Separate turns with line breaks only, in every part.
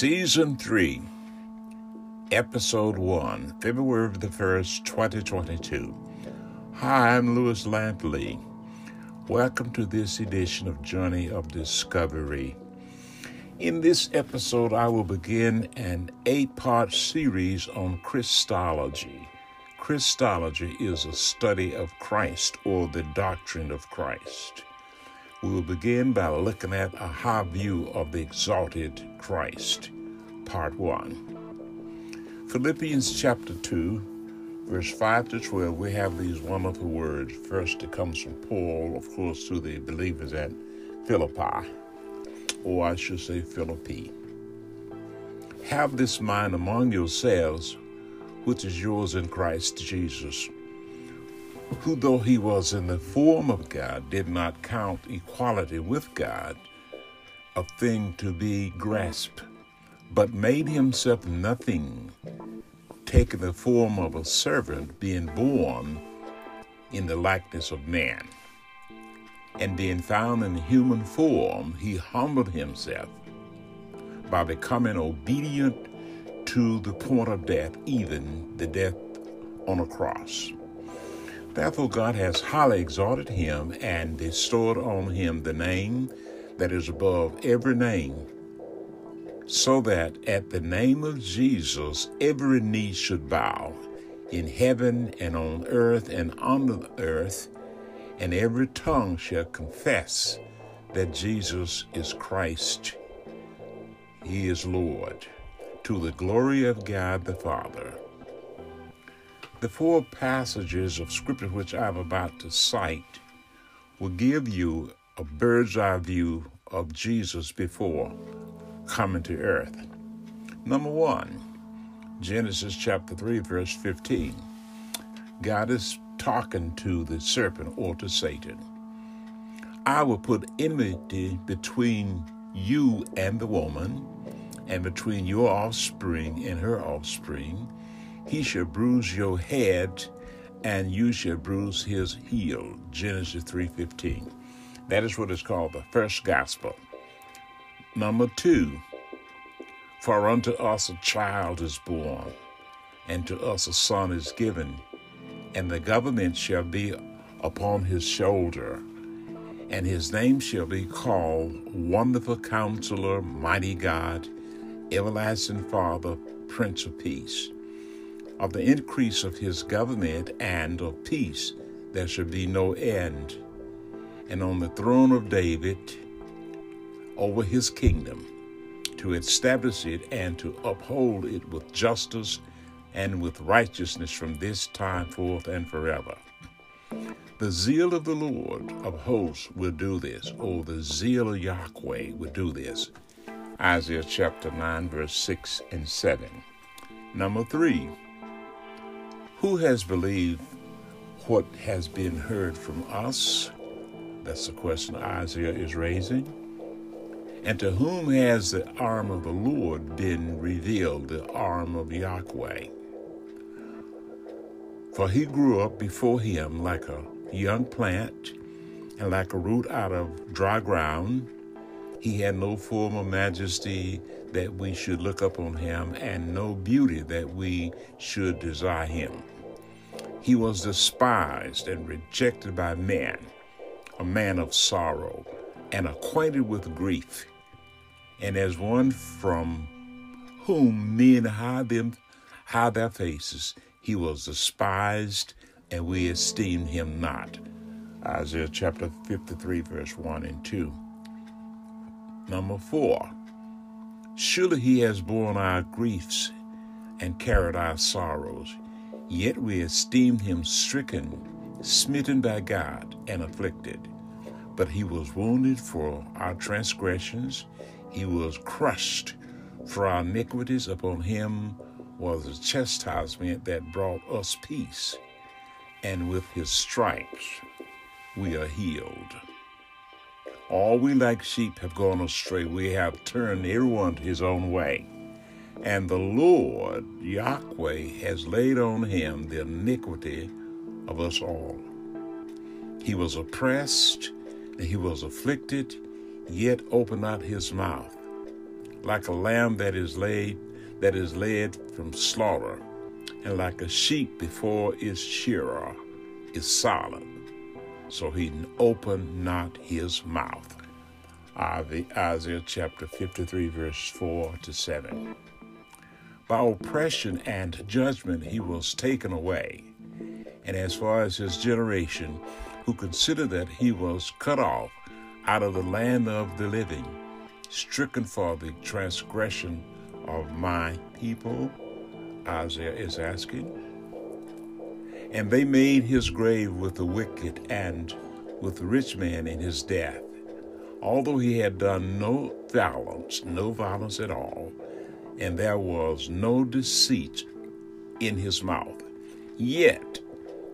Season 3, Episode 1, February the 1st, 2022. Hi, I'm Lewis Lampley. Welcome to this edition of Journey of Discovery. In this episode, I will begin an eight part series on Christology. Christology is a study of Christ or the doctrine of Christ. We will begin by looking at a high view of the exalted Christ, part 1. Philippians chapter 2, verse 5 to 12, we have these wonderful words. First, it comes from Paul, of course, to the believers at Philippi, or I should say Philippi. Have this mind among yourselves, which is yours in Christ Jesus who, though he was in the form of God, did not count equality with God a thing to be grasped, but made himself nothing, taking the form of a servant, being born in the likeness of man. And being found in human form, he humbled himself by becoming obedient to the point of death, even the death on a cross. Therefore, God has highly exalted him and bestowed on him the name that is above every name, so that at the name of Jesus every knee should bow in heaven and on earth and under the earth, and every tongue shall confess that Jesus is Christ. He is Lord, to the glory of God the Father. The four passages of Scripture which I'm about to cite will give you a bird's eye view of Jesus before coming to earth. Number one, Genesis chapter 3, verse 15. God is talking to the serpent or to Satan. I will put enmity between you and the woman, and between your offspring and her offspring he shall bruise your head, and you shall bruise his heel. Genesis 3:15. That is what is called the first gospel. Number two, for unto us a child is born, and to us a son is given, and the government shall be upon his shoulder, and his name shall be called Wonderful Counselor, Mighty God, Everlasting Father, Prince of Peace of the increase of his government and of peace there should be no end. And on the throne of David, over his kingdom, to establish it and to uphold it with justice and with righteousness from this time forth and forever. The zeal of the Lord of hosts will do this, or the zeal of Yahweh will do this. Isaiah chapter 9, verse 6 and 7. Number three, who has believed what has been heard from us? That's the question Isaiah is raising. And to whom has the arm of the Lord been revealed, the arm of Yahweh? For he grew up before him like a young plant and like a root out of dry ground. He had no form of majesty that we should look up on him, and no beauty that we should desire him. He was despised and rejected by men, a man of sorrow and acquainted with grief, and as one from whom men hide them hide their faces, he was despised, and we esteemed him not. Isaiah chapter 53, verse 1 and 2. Number four, surely he has borne our griefs and carried our sorrows. Yet we esteemed him stricken, smitten by God, and afflicted. But he was wounded for our transgressions, he was crushed for our iniquities. Upon him was the chastisement that brought us peace, and with his stripes we are healed. All we like sheep have gone astray, we have turned everyone to his own way. And the Lord, Yahweh, has laid on him the iniquity of us all. He was oppressed and he was afflicted, yet opened not his mouth. like a lamb that is laid that is led from slaughter, and like a sheep before its shearer is silent, so he opened not his mouth. Isaiah chapter 53, verse 4 to 7. By oppression and judgment he was taken away. And as far as his generation, who considered that he was cut off out of the land of the living, stricken for the transgression of my people, Isaiah is asking. And they made his grave with the wicked and with the rich man in his death. Although he had done no violence, no violence at all, and there was no deceit in his mouth, yet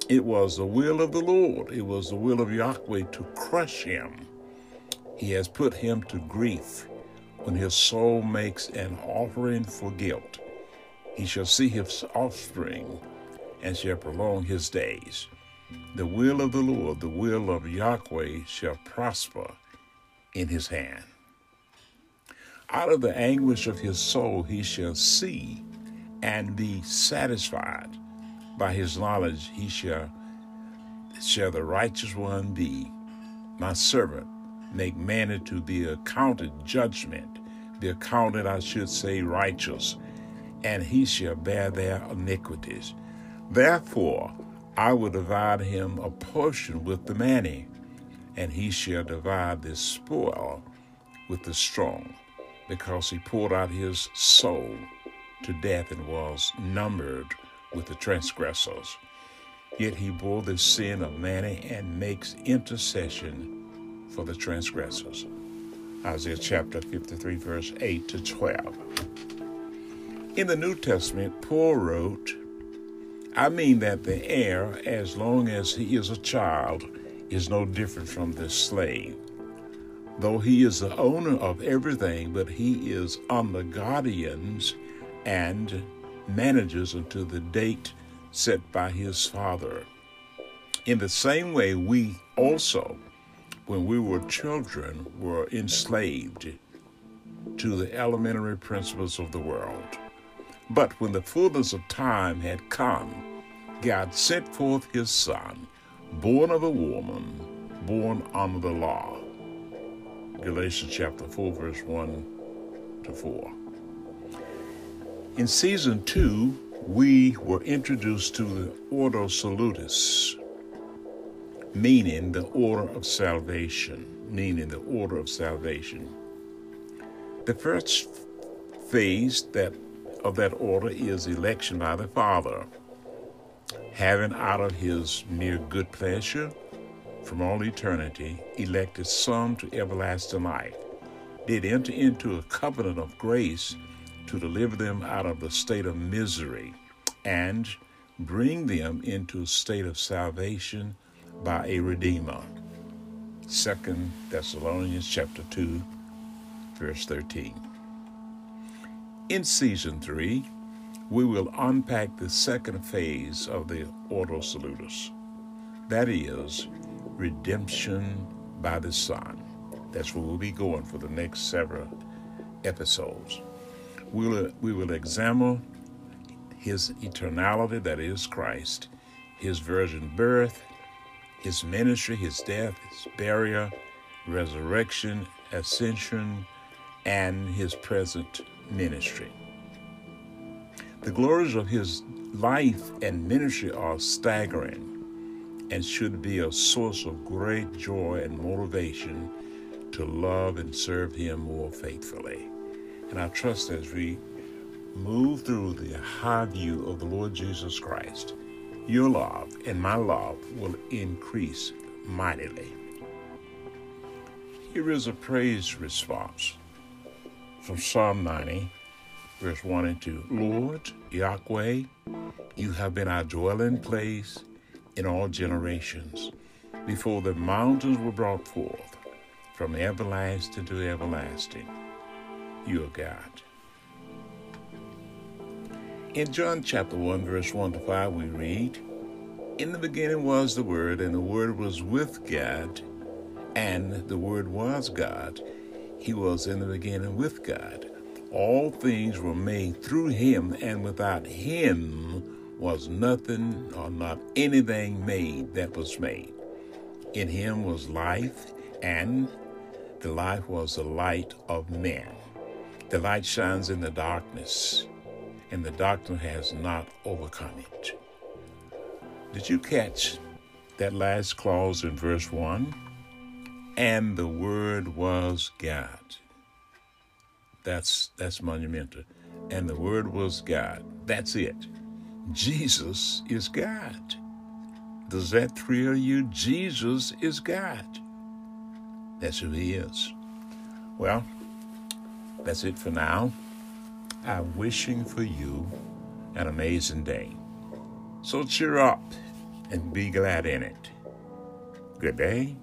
it was the will of the Lord, it was the will of Yahweh to crush him. He has put him to grief when his soul makes an offering for guilt. He shall see his offspring and shall prolong his days. The will of the Lord, the will of Yahweh, shall prosper in his hand. Out of the anguish of his soul he shall see and be satisfied. By his knowledge he shall shall the righteous one be. My servant make manner to be accounted judgment, be accounted, I should say, righteous, and he shall bear their iniquities. Therefore, I will divide him a portion with the many, and he shall divide the spoil with the strong, because he poured out his soul to death and was numbered with the transgressors. Yet he bore the sin of many and makes intercession for the transgressors. Isaiah chapter 53, verse 8 to 12. In the New Testament, Paul wrote, I mean that the heir, as long as he is a child, is no different from the slave. Though he is the owner of everything, but he is under guardians and manages until the date set by his father. In the same way, we also when we were children, were enslaved to the elementary principles of the world. But when the fullness of time had come, God sent forth his Son, born of a woman, born under the law. Galatians chapter 4, verse 1 to 4. In season 2, we were introduced to the Ordo Salutis, meaning the order of salvation, meaning the order of salvation. The first phase that of that order is election by the Father, having out of his mere good pleasure from all eternity elected some to everlasting life, did enter into a covenant of grace to deliver them out of the state of misery and bring them into a state of salvation by a redeemer. Second Thessalonians chapter 2 verse 13. In season 3, we will unpack the second phase of the Ordo Salutis. That is redemption by the Son. That's where we'll be going for the next several episodes. We'll, uh, we will examine his eternality, that is Christ, his virgin birth, his ministry, his death, his burial, resurrection, ascension, and his present ministry. The glories of his life and ministry are staggering and should be a source of great joy and motivation to love and serve him more faithfully. And I trust as we move through the high view of the Lord Jesus Christ, your love and my love will increase mightily. Here is a praise response from Psalm 90, verse 1 and 2. Lord, Yahweh, you have been our dwelling place in all generations. Before the mountains were brought forth, from everlasting to everlasting, you are God. In John chapter 1, verse 1 to 5, we read, In the beginning was the Word, and the Word was with God, and the Word was God. He was in the beginning with God. All things were made through him, and without him was nothing or not anything made that was made. In him was life, and the life was the light of men. The light shines in the darkness, and the darkness has not overcome it. Did you catch that last clause in verse 1? And the Word was God. That's that's monumental. And the Word was God. That's it. Jesus is God. Does that thrill you? Jesus is God. That's who He is. Well, that's it for now. I'm wishing for you an amazing day. So cheer up and be glad in it. Good day.